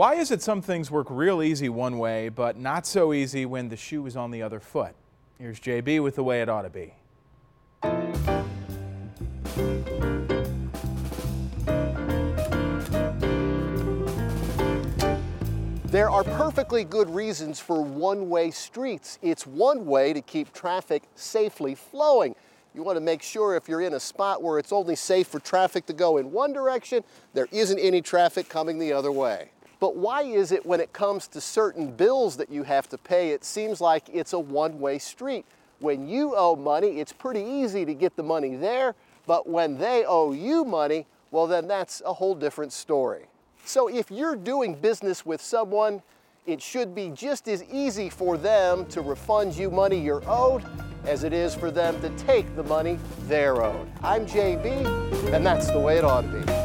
Why is it some things work real easy one way, but not so easy when the shoe is on the other foot? Here's JB with the way it ought to be. There are perfectly good reasons for one-way streets. It's one way to keep traffic safely flowing. You want to make sure if you're in a spot where it's only safe for traffic to go in one direction, there isn't any traffic coming the other way. But why is it when it comes to certain bills that you have to pay, it seems like it's a one-way street? When you owe money, it's pretty easy to get the money there, but when they owe you money, well then that's a whole different story. So if you're doing business with someone, it should be just as easy for them to refund you money you're owed as it is for them to take the money they're owed. I'm JB, and that's the way it ought to be.